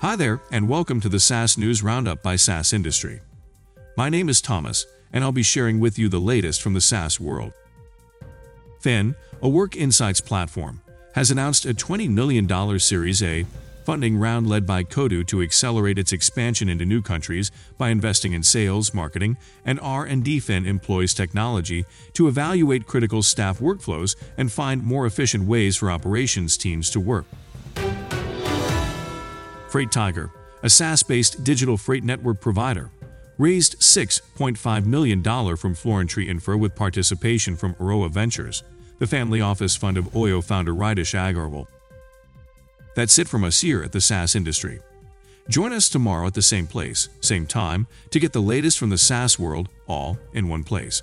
Hi there, and welcome to the SaaS News Roundup by SaaS Industry. My name is Thomas, and I'll be sharing with you the latest from the SaaS world. Fin, a work insights platform, has announced a $20 million Series A funding round led by Coatue to accelerate its expansion into new countries by investing in sales, marketing, and R&D. Fin employs technology to evaluate critical staff workflows and find more efficient ways for operations teams to work. Freight Tiger, a SaaS-based digital freight network provider, raised $6.5 million from Florintree Infra with participation from Aroa Ventures, the family office fund of Oyo founder Ritesh Agarwal. That's it from us here at the SaaS industry. Join us tomorrow at the same place, same time, to get the latest from the SaaS world all in one place.